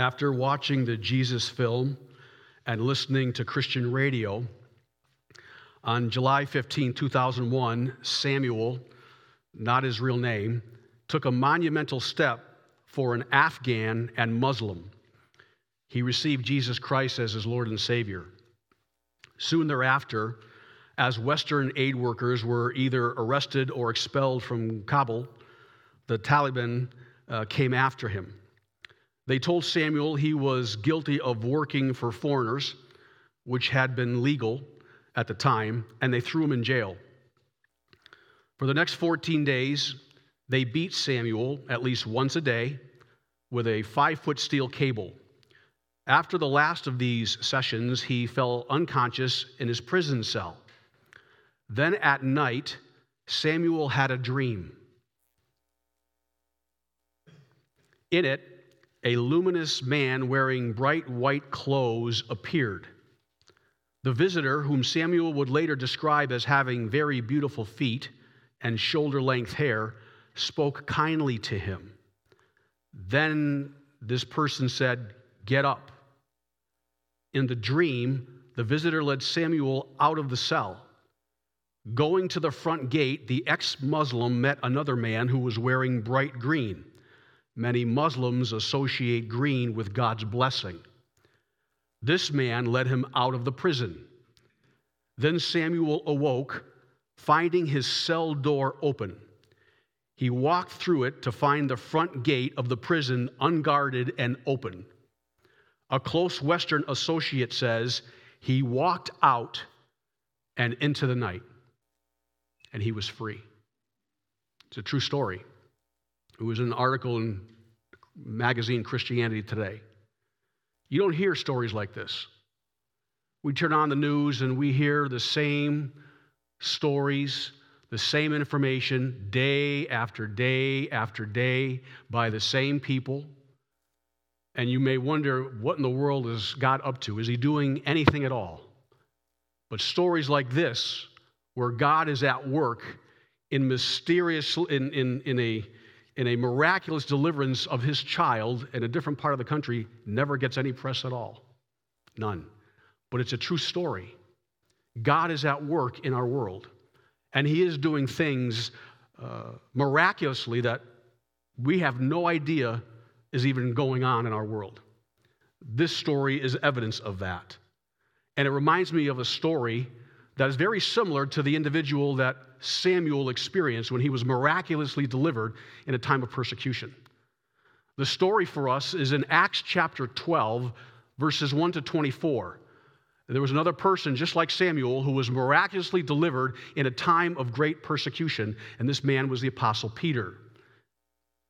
After watching the Jesus film and listening to Christian radio, on July 15, 2001, Samuel, not his real name, took a monumental step for an Afghan and Muslim. He received Jesus Christ as his Lord and Savior. Soon thereafter, as Western aid workers were either arrested or expelled from Kabul, the Taliban uh, came after him. They told Samuel he was guilty of working for foreigners, which had been legal at the time, and they threw him in jail. For the next 14 days, they beat Samuel at least once a day with a five foot steel cable. After the last of these sessions, he fell unconscious in his prison cell. Then at night, Samuel had a dream. In it, a luminous man wearing bright white clothes appeared. The visitor, whom Samuel would later describe as having very beautiful feet and shoulder length hair, spoke kindly to him. Then this person said, Get up. In the dream, the visitor led Samuel out of the cell. Going to the front gate, the ex Muslim met another man who was wearing bright green. Many Muslims associate green with God's blessing. This man led him out of the prison. Then Samuel awoke, finding his cell door open. He walked through it to find the front gate of the prison unguarded and open. A close Western associate says he walked out and into the night, and he was free. It's a true story. It was an article in magazine Christianity Today. You don't hear stories like this. We turn on the news and we hear the same stories, the same information day after day after day by the same people. And you may wonder what in the world is God up to? Is he doing anything at all? But stories like this, where God is at work in mysterious, in, in, in a in a miraculous deliverance of his child in a different part of the country never gets any press at all. None. But it's a true story. God is at work in our world, and he is doing things uh, miraculously that we have no idea is even going on in our world. This story is evidence of that. And it reminds me of a story that is very similar to the individual that Samuel experienced when he was miraculously delivered in a time of persecution. The story for us is in Acts chapter 12, verses 1 to 24. There was another person, just like Samuel, who was miraculously delivered in a time of great persecution, and this man was the Apostle Peter.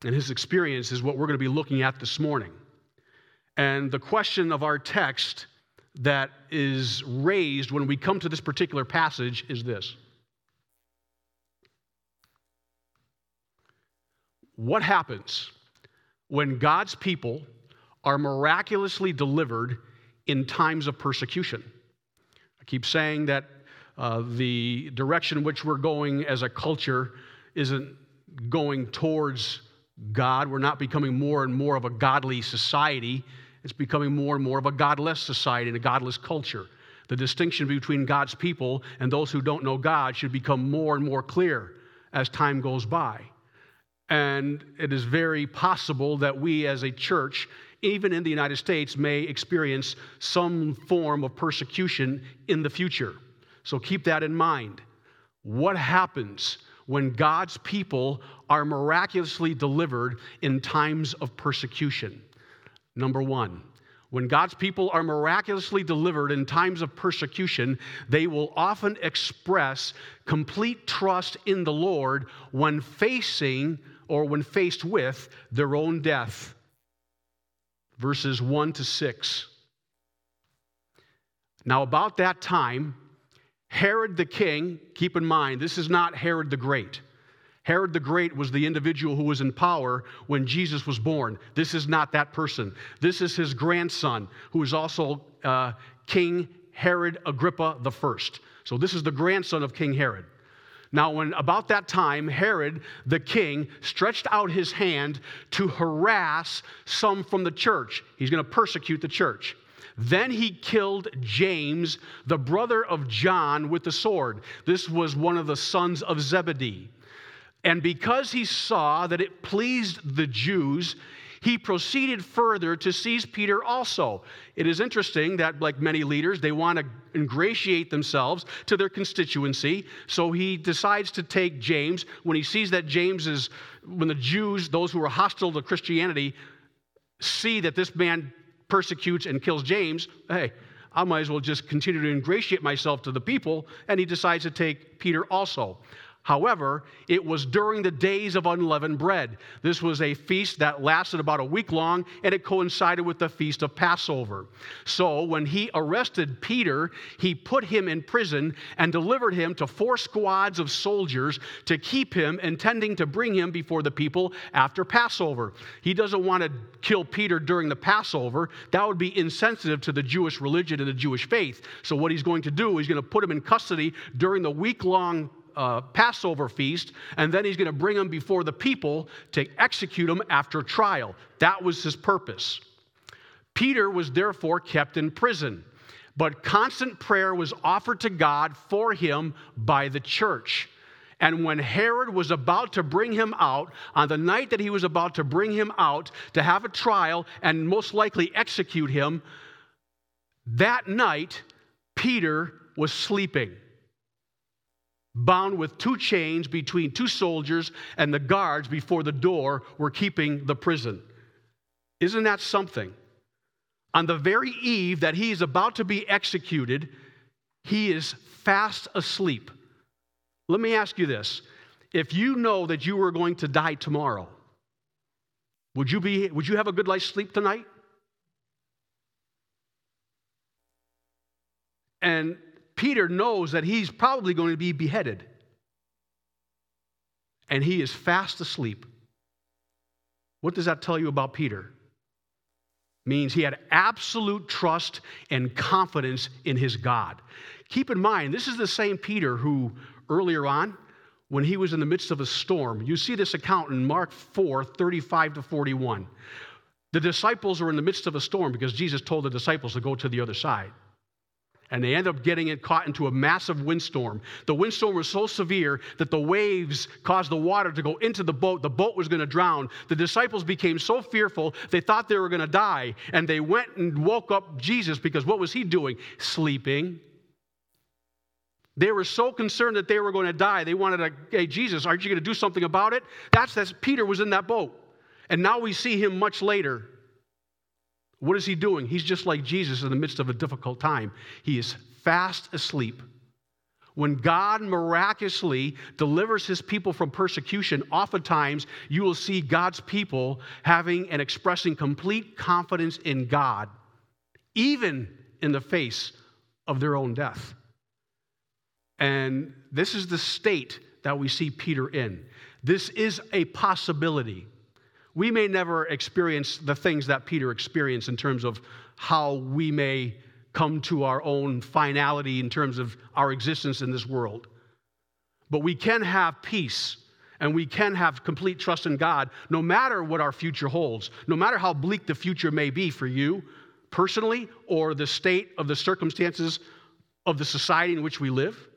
And his experience is what we're going to be looking at this morning. And the question of our text that is raised when we come to this particular passage is this What happens when God's people are miraculously delivered in times of persecution? I keep saying that uh, the direction in which we're going as a culture isn't going towards God. We're not becoming more and more of a godly society. It's becoming more and more of a godless society and a godless culture. The distinction between God's people and those who don't know God should become more and more clear as time goes by. And it is very possible that we as a church, even in the United States, may experience some form of persecution in the future. So keep that in mind. What happens when God's people are miraculously delivered in times of persecution? Number one, when God's people are miraculously delivered in times of persecution, they will often express complete trust in the Lord when facing or when faced with their own death. Verses 1 to 6. Now, about that time, Herod the king, keep in mind, this is not Herod the Great. Herod the Great was the individual who was in power when Jesus was born. This is not that person. This is his grandson, who is also uh, King Herod Agrippa First. So, this is the grandson of King Herod. Now, when about that time, Herod the king stretched out his hand to harass some from the church. He's going to persecute the church. Then he killed James, the brother of John, with the sword. This was one of the sons of Zebedee. And because he saw that it pleased the Jews, he proceeded further to seize Peter also. It is interesting that, like many leaders, they want to ingratiate themselves to their constituency. So he decides to take James. When he sees that James is, when the Jews, those who are hostile to Christianity, see that this man persecutes and kills James, hey, I might as well just continue to ingratiate myself to the people. And he decides to take Peter also. However, it was during the days of unleavened bread. This was a feast that lasted about a week long, and it coincided with the feast of Passover. So, when he arrested Peter, he put him in prison and delivered him to four squads of soldiers to keep him, intending to bring him before the people after Passover. He doesn't want to kill Peter during the Passover, that would be insensitive to the Jewish religion and the Jewish faith. So, what he's going to do, he's going to put him in custody during the week long uh, Passover feast, and then he's going to bring them before the people to execute them after trial. That was his purpose. Peter was therefore kept in prison, but constant prayer was offered to God for him by the church. And when Herod was about to bring him out, on the night that he was about to bring him out to have a trial and most likely execute him, that night, Peter was sleeping bound with two chains between two soldiers, and the guards before the door were keeping the prison. Isn't that something? On the very eve that he is about to be executed, he is fast asleep. Let me ask you this. If you know that you were going to die tomorrow, would you, be, would you have a good night's sleep tonight? And Peter knows that he's probably going to be beheaded. And he is fast asleep. What does that tell you about Peter? Means he had absolute trust and confidence in his God. Keep in mind, this is the same Peter who earlier on, when he was in the midst of a storm, you see this account in Mark 4 35 to 41. The disciples were in the midst of a storm because Jesus told the disciples to go to the other side and they end up getting it caught into a massive windstorm. The windstorm was so severe that the waves caused the water to go into the boat. The boat was going to drown. The disciples became so fearful they thought they were going to die, and they went and woke up Jesus because what was he doing? Sleeping. They were so concerned that they were going to die. They wanted to, hey, Jesus, aren't you going to do something about it? That's that Peter was in that boat. And now we see him much later what is he doing? He's just like Jesus in the midst of a difficult time. He is fast asleep. When God miraculously delivers his people from persecution, oftentimes you will see God's people having and expressing complete confidence in God, even in the face of their own death. And this is the state that we see Peter in. This is a possibility. We may never experience the things that Peter experienced in terms of how we may come to our own finality in terms of our existence in this world. But we can have peace and we can have complete trust in God no matter what our future holds, no matter how bleak the future may be for you personally or the state of the circumstances of the society in which we live.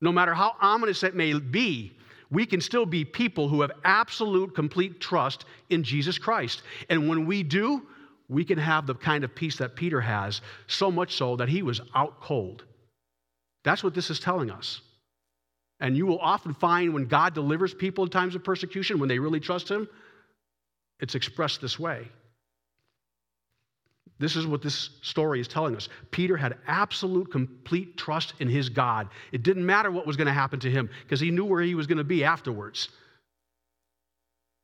No matter how ominous it may be, we can still be people who have absolute, complete trust in Jesus Christ. And when we do, we can have the kind of peace that Peter has, so much so that he was out cold. That's what this is telling us. And you will often find when God delivers people in times of persecution, when they really trust Him, it's expressed this way. This is what this story is telling us. Peter had absolute, complete trust in his God. It didn't matter what was going to happen to him because he knew where he was going to be afterwards.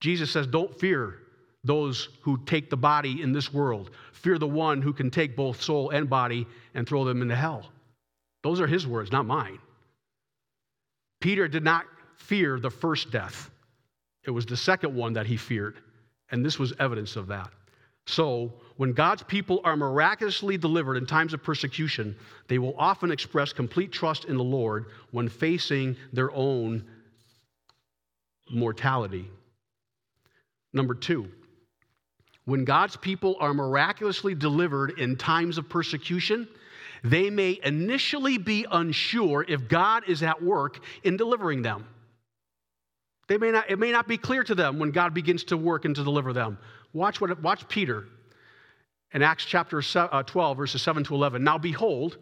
Jesus says, Don't fear those who take the body in this world. Fear the one who can take both soul and body and throw them into hell. Those are his words, not mine. Peter did not fear the first death, it was the second one that he feared. And this was evidence of that. So, when God's people are miraculously delivered in times of persecution, they will often express complete trust in the Lord when facing their own mortality. Number two, when God's people are miraculously delivered in times of persecution, they may initially be unsure if God is at work in delivering them. They may not, it may not be clear to them when God begins to work and to deliver them. Watch, what, watch Peter in Acts chapter uh, 12, verses 7 to 11. Now behold,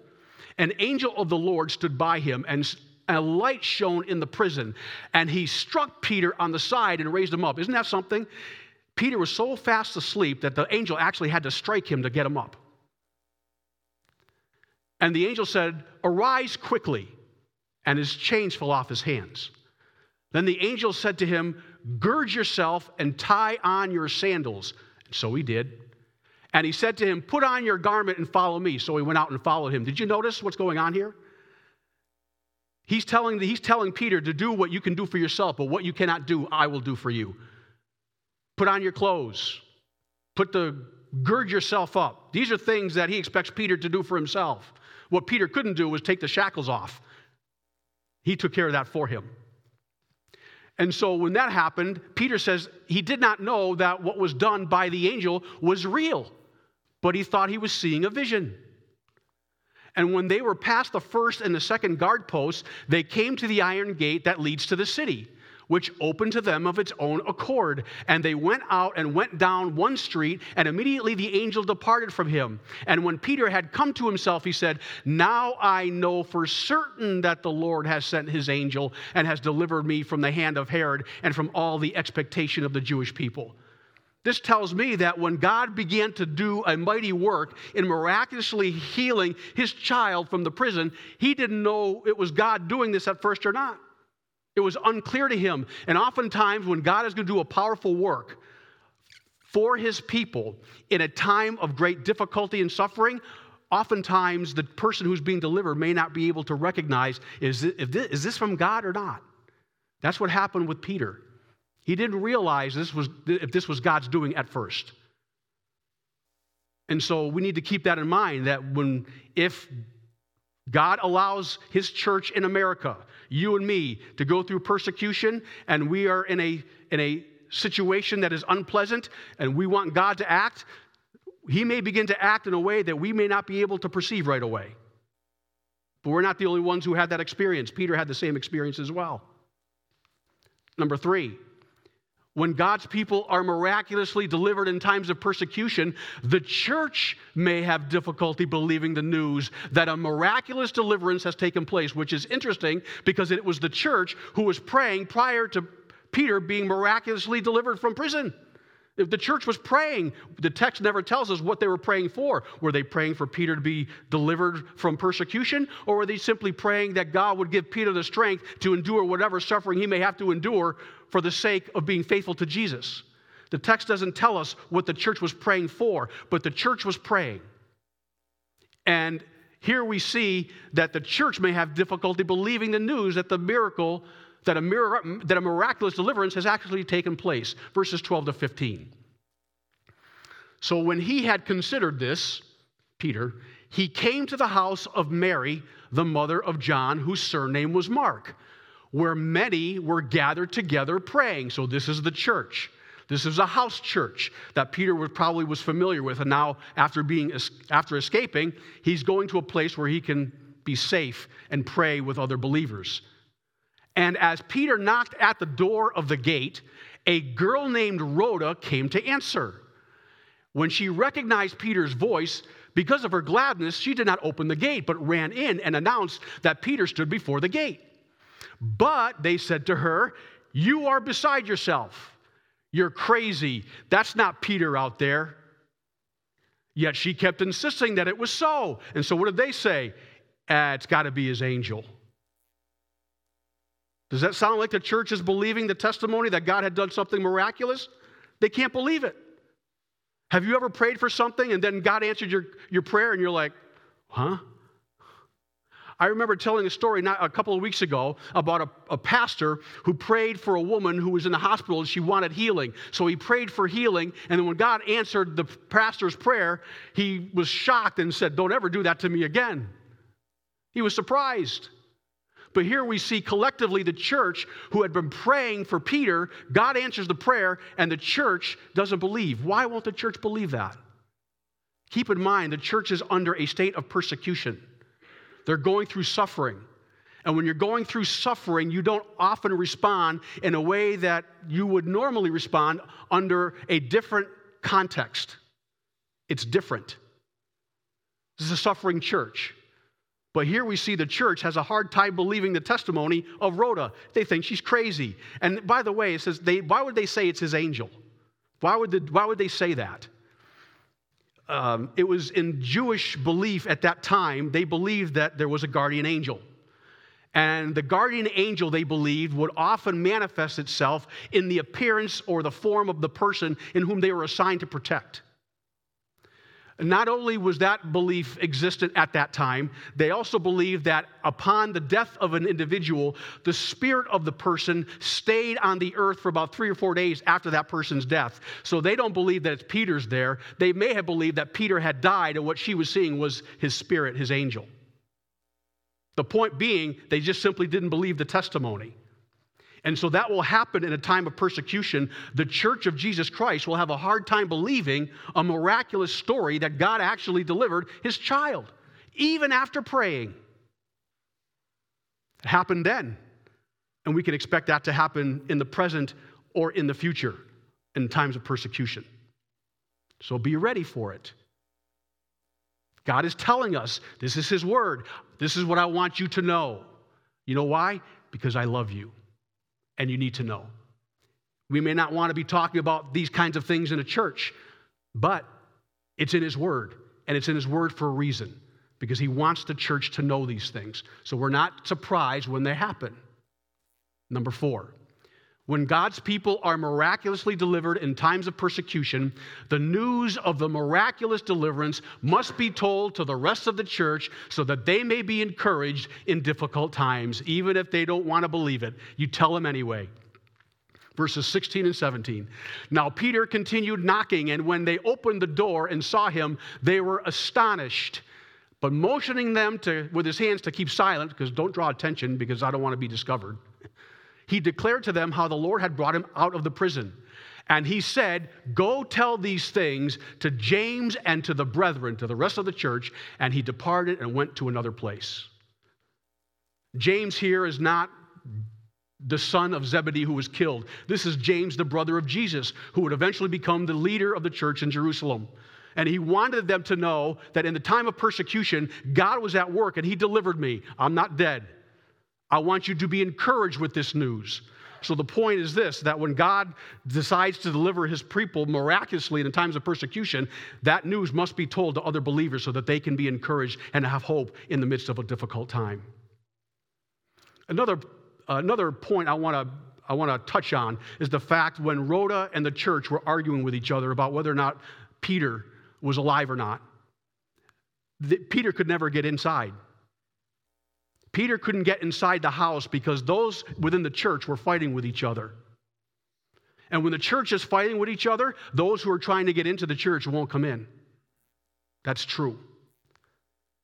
an angel of the Lord stood by him, and a light shone in the prison, and he struck Peter on the side and raised him up. Isn't that something? Peter was so fast asleep that the angel actually had to strike him to get him up. And the angel said, Arise quickly. And his chains fell off his hands. Then the angel said to him, Gird yourself and tie on your sandals. And so he did. And he said to him, Put on your garment and follow me. So he went out and followed him. Did you notice what's going on here? He's telling, he's telling Peter to do what you can do for yourself, but what you cannot do, I will do for you. Put on your clothes. Put the gird yourself up. These are things that he expects Peter to do for himself. What Peter couldn't do was take the shackles off. He took care of that for him. And so when that happened, Peter says he did not know that what was done by the angel was real, but he thought he was seeing a vision. And when they were past the first and the second guard posts, they came to the iron gate that leads to the city which opened to them of its own accord. And they went out and went down one street, and immediately the angel departed from him. And when Peter had come to himself, he said, Now I know for certain that the Lord has sent his angel and has delivered me from the hand of Herod and from all the expectation of the Jewish people. This tells me that when God began to do a mighty work in miraculously healing his child from the prison, he didn't know it was God doing this at first or not. It was unclear to him. And oftentimes, when God is going to do a powerful work for his people in a time of great difficulty and suffering, oftentimes the person who's being delivered may not be able to recognize is this, is this from God or not? That's what happened with Peter. He didn't realize this was, if this was God's doing at first. And so we need to keep that in mind that when, if God allows His church in America, you and me, to go through persecution, and we are in a, in a situation that is unpleasant, and we want God to act. He may begin to act in a way that we may not be able to perceive right away. But we're not the only ones who had that experience. Peter had the same experience as well. Number three, when God's people are miraculously delivered in times of persecution, the church may have difficulty believing the news that a miraculous deliverance has taken place, which is interesting because it was the church who was praying prior to Peter being miraculously delivered from prison. If the church was praying, the text never tells us what they were praying for. Were they praying for Peter to be delivered from persecution, or were they simply praying that God would give Peter the strength to endure whatever suffering he may have to endure for the sake of being faithful to Jesus? The text doesn't tell us what the church was praying for, but the church was praying. And here we see that the church may have difficulty believing the news that the miracle that a, mir- that a miraculous deliverance has actually taken place. Verses 12 to 15. So when he had considered this, Peter, he came to the house of Mary, the mother of John, whose surname was Mark, where many were gathered together praying. So this is the church. This is a house church that Peter was, probably was familiar with, and now after being after escaping, he's going to a place where he can be safe and pray with other believers. And as Peter knocked at the door of the gate, a girl named Rhoda came to answer. When she recognized Peter's voice, because of her gladness, she did not open the gate, but ran in and announced that Peter stood before the gate. But they said to her, You are beside yourself. You're crazy. That's not Peter out there. Yet she kept insisting that it was so. And so what did they say? Ah, it's got to be his angel. Does that sound like the church is believing the testimony that God had done something miraculous? They can't believe it. Have you ever prayed for something and then God answered your, your prayer and you're like, huh? I remember telling a story not, a couple of weeks ago about a, a, pastor who prayed for a woman who was in the hospital and she wanted healing. So he prayed for healing, and then when God answered the pastor's prayer, he was shocked and said, Don't ever do that to me again. He was surprised. But here we see collectively the church who had been praying for Peter, God answers the prayer, and the church doesn't believe. Why won't the church believe that? Keep in mind, the church is under a state of persecution. They're going through suffering. And when you're going through suffering, you don't often respond in a way that you would normally respond under a different context. It's different. This is a suffering church. But here we see the church has a hard time believing the testimony of Rhoda. They think she's crazy. And by the way, it says they, why would they say it's his angel? Why would, the, why would they say that? Um, it was in Jewish belief at that time, they believed that there was a guardian angel. And the guardian angel, they believed, would often manifest itself in the appearance or the form of the person in whom they were assigned to protect. Not only was that belief existent at that time, they also believed that upon the death of an individual, the spirit of the person stayed on the earth for about three or four days after that person's death. So they don't believe that it's Peter's there. They may have believed that Peter had died, and what she was seeing was his spirit, his angel. The point being, they just simply didn't believe the testimony. And so that will happen in a time of persecution. The church of Jesus Christ will have a hard time believing a miraculous story that God actually delivered his child, even after praying. It happened then. And we can expect that to happen in the present or in the future in times of persecution. So be ready for it. God is telling us this is His word. This is what I want you to know. You know why? Because I love you and you need to know. We may not want to be talking about these kinds of things in a church, but it's in His Word, and it's in His Word for a reason, because He wants the church to know these things. So we're not surprised when they happen. Number four, when God's people are miraculously delivered in times of persecution, the news of the miraculous deliverance must be told to the rest of the church so that they may be encouraged in difficult times, even if they don't want to believe it. You tell them anyway. Verses 16 and 17. Now Peter continued knocking, and when they opened the door and saw him, they were astonished. But motioning them to, with his hands to keep silent, because don't draw attention, because I don't want to be discovered he declared to them how the Lord had brought him out of the prison. And he said, Go tell these things to James and to the brethren, to the rest of the church. And he departed and went to another place. James here is not the son of Zebedee who was killed. This is James, the brother of Jesus, who would eventually become the leader of the church in Jerusalem. And he wanted them to know that in the time of persecution, God was at work and he delivered me. I'm not dead. I want you to be encouraged with this news. So the point is this that when God decides to deliver his people miraculously in times of persecution, that news must be told to other believers so that they can be encouraged and have hope in the midst of a difficult time. Another, another point I want to I want to touch on is the fact when Rhoda and the church were arguing with each other about whether or not Peter was alive or not. Peter could never get inside. Peter couldn't get inside the house because those within the church were fighting with each other. And when the church is fighting with each other, those who are trying to get into the church won't come in. That's true.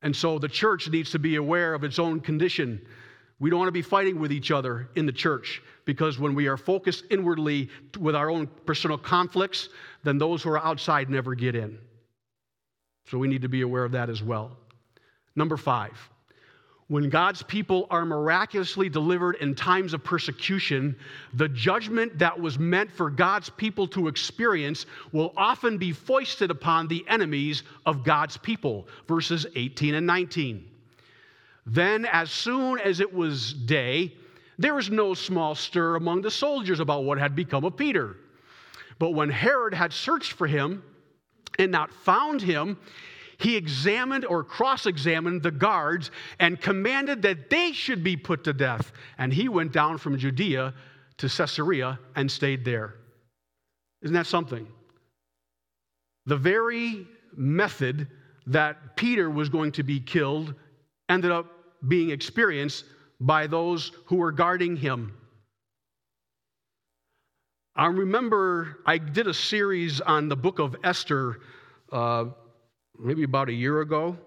And so the church needs to be aware of its own condition. We don't want to be fighting with each other in the church because when we are focused inwardly with our own personal conflicts, then those who are outside never get in. So we need to be aware of that as well. Number five, when God's people are miraculously delivered in times of persecution, the judgment that was meant for God's people to experience will often be foisted upon the enemies of God's people. Verses 18 and 19. Then, as soon as it was day, there was no small stir among the soldiers about what had become of Peter. But when Herod had searched for him and not found him, he examined or cross examined the guards and commanded that they should be put to death. And he went down from Judea to Caesarea and stayed there. Isn't that something? The very method that Peter was going to be killed ended up being experienced by those who were guarding him. I remember I did a series on the book of Esther uh, maybe about a year ago.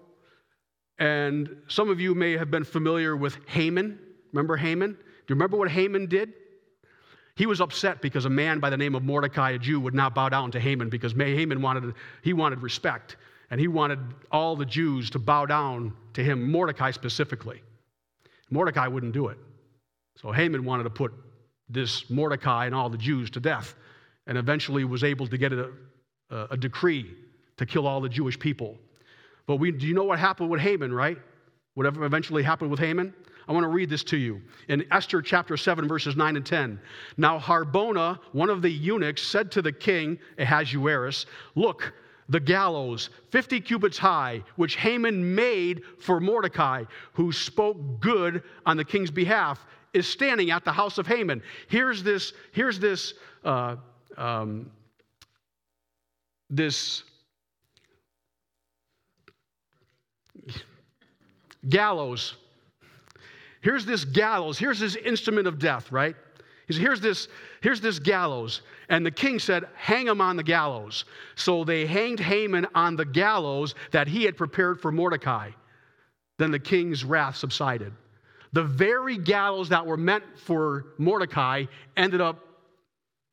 And some of you may have been familiar with Haman. Remember Haman? Do you remember what Haman did? He was upset because a man by the name of Mordecai, a Jew, would not bow down to Haman because Haman wanted, he wanted respect. And he wanted all the Jews to bow down to him, Mordecai specifically. Mordecai wouldn't do it. So Haman wanted to put this Mordecai and all the Jews to death, and eventually was able to get a, a, a decree to kill all the Jewish people. But we, do you know what happened with Haman, right? Whatever eventually happened with Haman? I want to read this to you. In Esther chapter 7, verses 9 and 10. Now Harbona, one of the eunuchs, said to the king Ahasuerus, Look, the gallows, 50 cubits high, which Haman made for Mordecai, who spoke good on the king's behalf, is standing at the house of Haman. Here's this, here's this, uh, um, this gallows. Here's this gallows. Here's this instrument of death, right? He said, here's this, here's this gallows. And the king said, hang him on the gallows. So they hanged Haman on the gallows that he had prepared for Mordecai. Then the king's wrath subsided. The very gallows that were meant for Mordecai ended up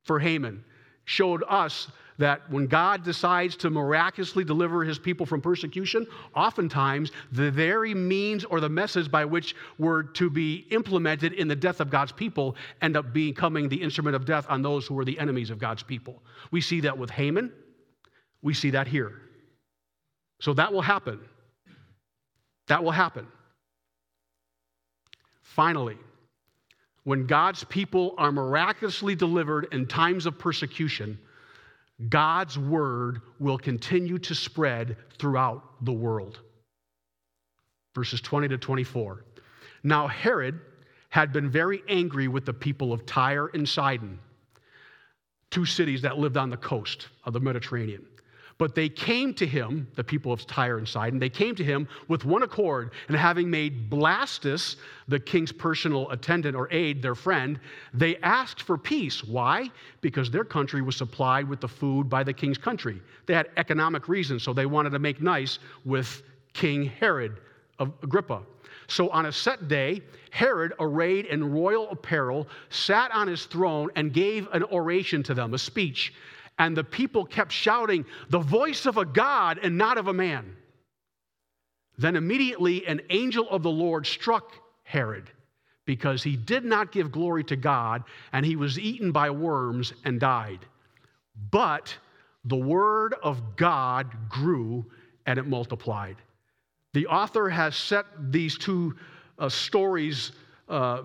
for Haman. Showed us that when God decides to miraculously deliver his people from persecution, oftentimes the very means or the methods by which were to be implemented in the death of God's people end up becoming the instrument of death on those who were the enemies of God's people. We see that with Haman, we see that here. So that will happen. That will happen. Finally, when God's people are miraculously delivered in times of persecution, God's word will continue to spread throughout the world. Verses 20 to 24. Now, Herod had been very angry with the people of Tyre and Sidon, two cities that lived on the coast of the Mediterranean. But they came to him, the people of Tyre and Sidon, they came to him with one accord, and having made Blastus, the king's personal attendant or aide, their friend, they asked for peace. Why? Because their country was supplied with the food by the king's country. They had economic reasons, so they wanted to make nice with King Herod of Agrippa. So on a set day, Herod, arrayed in royal apparel, sat on his throne and gave an oration to them, a speech and the people kept shouting, The voice of a God and not of a man. Then immediately an angel of the Lord struck Herod because he did not give glory to God, and he was eaten by worms and died. But the word of God grew and it multiplied. The author has set these two uh, stories uh,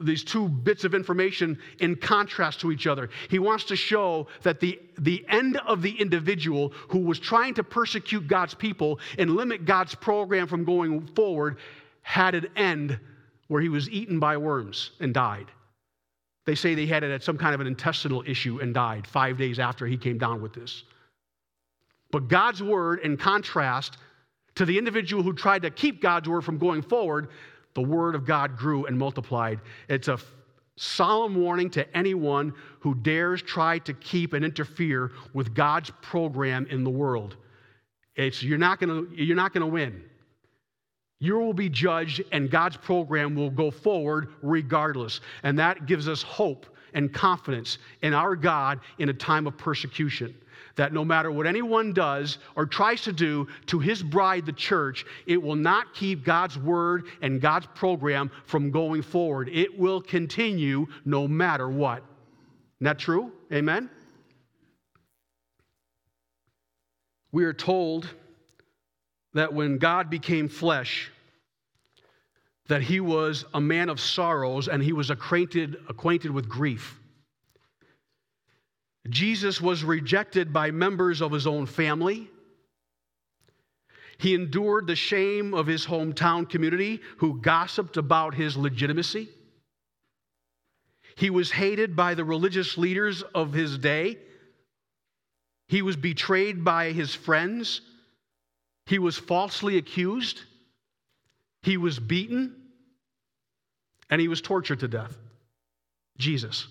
these two bits of information in contrast to each other. He wants to show that the, the end of the individual who was trying to persecute God's people and limit God's program from going forward had an end where he was eaten by worms and died. They say they had it at some kind of an intestinal issue and died five days after he came down with this. But God's word, in contrast to the individual who tried to keep God's word from going forward, the word of God grew and multiplied. It's a solemn warning to anyone who dares try to keep and interfere with God's program in the world. It's, you're not going you're not going to win. You will be judged, and God's program will go forward regardless. And that gives us hope and confidence in our God in a time of persecution that no matter what anyone does or tries to do to his bride, the church, it will not keep God's word and God's program from going forward. It will continue no matter what. Isn't that true? Amen? We are told that when God became flesh, that he was a man of sorrows and he was acquainted, acquainted with grief. Jesus was rejected by members of his own family. He endured the shame of his hometown community who gossiped about his legitimacy. He was hated by the religious leaders of his day. He was betrayed by his friends. He was falsely accused. He was beaten and he was tortured to death. Jesus.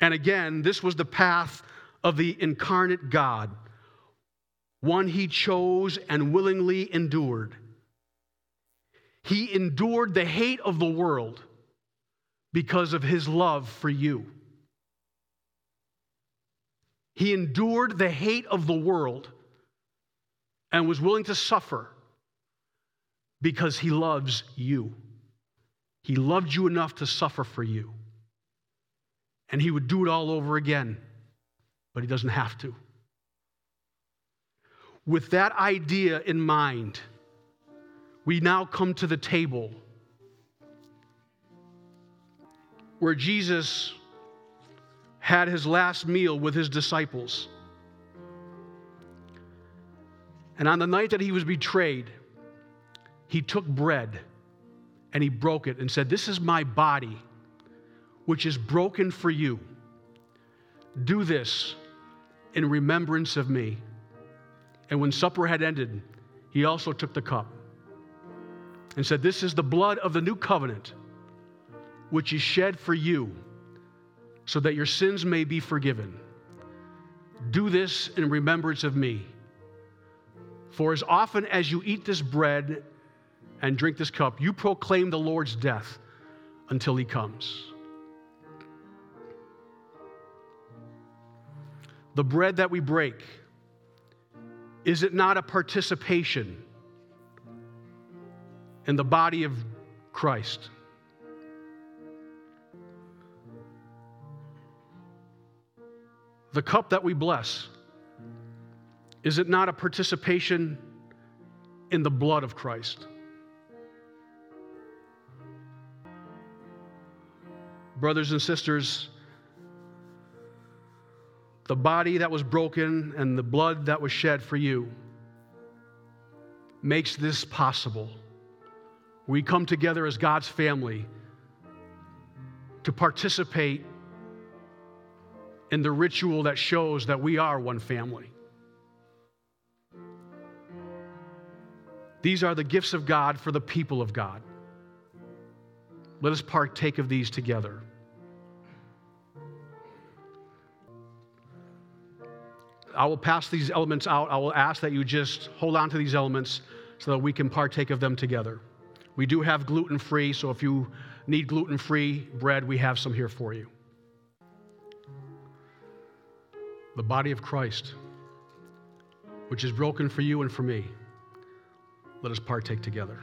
And again, this was the path of the incarnate God, one he chose and willingly endured. He endured the hate of the world because of his love for you. He endured the hate of the world and was willing to suffer because he loves you. He loved you enough to suffer for you. And he would do it all over again, but he doesn't have to. With that idea in mind, we now come to the table where Jesus had his last meal with his disciples. And on the night that he was betrayed, he took bread and he broke it and said, This is my body, which is broken for you. Do this in remembrance of me. And when supper had ended, he also took the cup and said, This is the blood of the new covenant, which is shed for you, so that your sins may be forgiven. Do this in remembrance of me. For as often as you eat this bread and drink this cup, you proclaim the Lord's death until he comes. The bread that we break, is it not a participation in the body of Christ? The cup that we bless, is it not a participation in the blood of Christ? Brothers and sisters, the body that was broken and the blood that was shed for you makes this possible. We come together as God's family to participate in the ritual that shows that we are one family. These are the gifts of God for the people of God. Let us partake of these together. I will pass these elements out. I will ask that you just hold on to these elements so that we can partake of them together. We do have gluten free, so if you need gluten free bread, we have some here for you. The body of Christ, which is broken for you and for me. Let us partake together.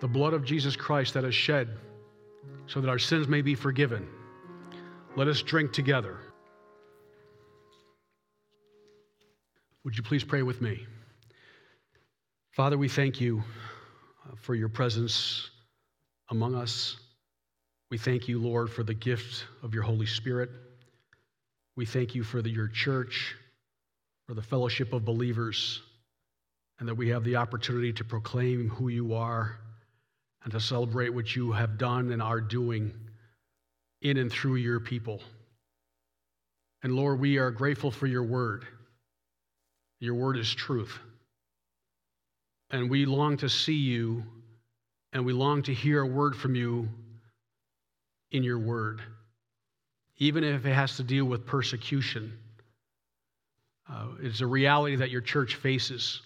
The blood of Jesus Christ that is shed so that our sins may be forgiven. Let us drink together. Would you please pray with me? Father, we thank you uh, for your presence among us. We thank you, Lord, for the gift of your Holy Spirit. We thank you for the, your church, for the fellowship of believers, and that we have the opportunity to proclaim who you are and to celebrate what you have done and are doing in and through your people. And Lord, we are grateful for your word. Your word is truth. And we long to see you and we long to hear a word from you in your word, even if it has to deal with persecution. Uh, it's a reality that your church faces.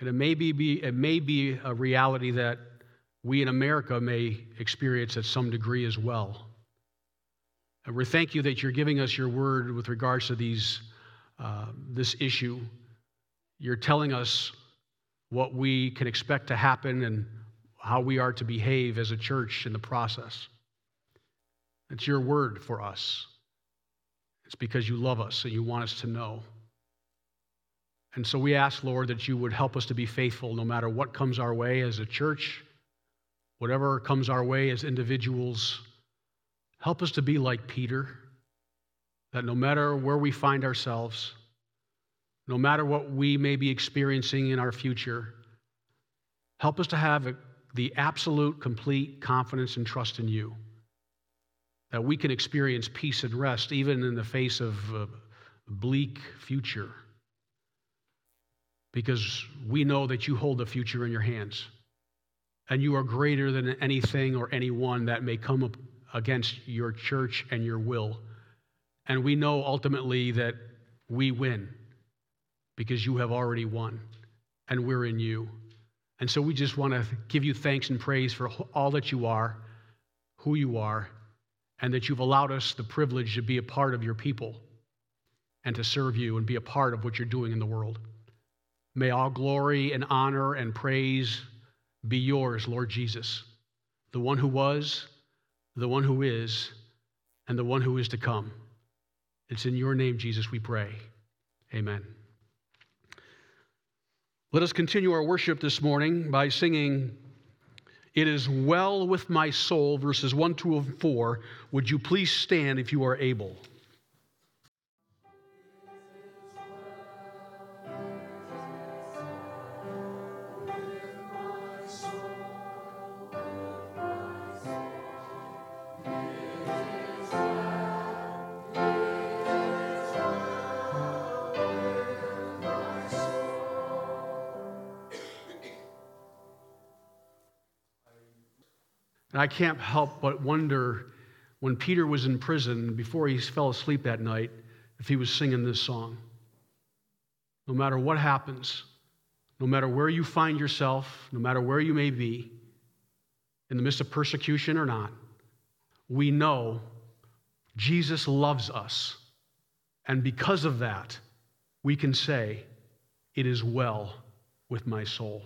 And it may be, be, it may be a reality that we in America may experience at some degree as well. And we thank you that you're giving us your word with regards to these, uh, this issue. You're telling us what we can expect to happen and how we are to behave as a church in the process. It's your word for us. It's because you love us and you want us to know. And so we ask, Lord, that you would help us to be faithful no matter what comes our way as a church, whatever comes our way as individuals Help us to be like Peter, that no matter where we find ourselves, no matter what we may be experiencing in our future, help us to have the absolute, complete confidence and trust in you. That we can experience peace and rest even in the face of a bleak future. because we know that you hold the future in your hands. And you are greater than anything or anyone that may come up against your church and your will. And we know ultimately that we win because you have already won and we're in you. And so we just want to give you thanks and praise for all that you are, who you are, and that you've allowed us the privilege to be a part of your people and to serve you and be a part of what you're doing in the world. May all glory and honor and praise be yours, Lord Jesus, the one who was, the one who is, and the one who is to come. It's in your name, Jesus, we pray. Amen. Let us continue our worship this morning by singing, It is Well with My Soul, verses 1, 2, and 4. Would you please stand if you are able? And I can't help but wonder when Peter was in prison, before he fell asleep that night, if he was singing this song. No matter what happens, no matter where you find yourself, no matter where you may be, in the midst of persecution or not, we know Jesus loves us. And because of that, we can say, It is well with my soul.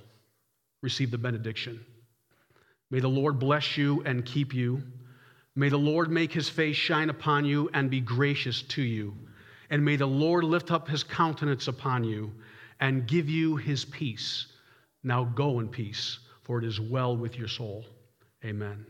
Receive the benediction. May the Lord bless you and keep you. May the Lord make his face shine upon you and be gracious to you. And may the Lord lift up his countenance upon you and give you his peace. Now go in peace, for it is well with your soul. Amen.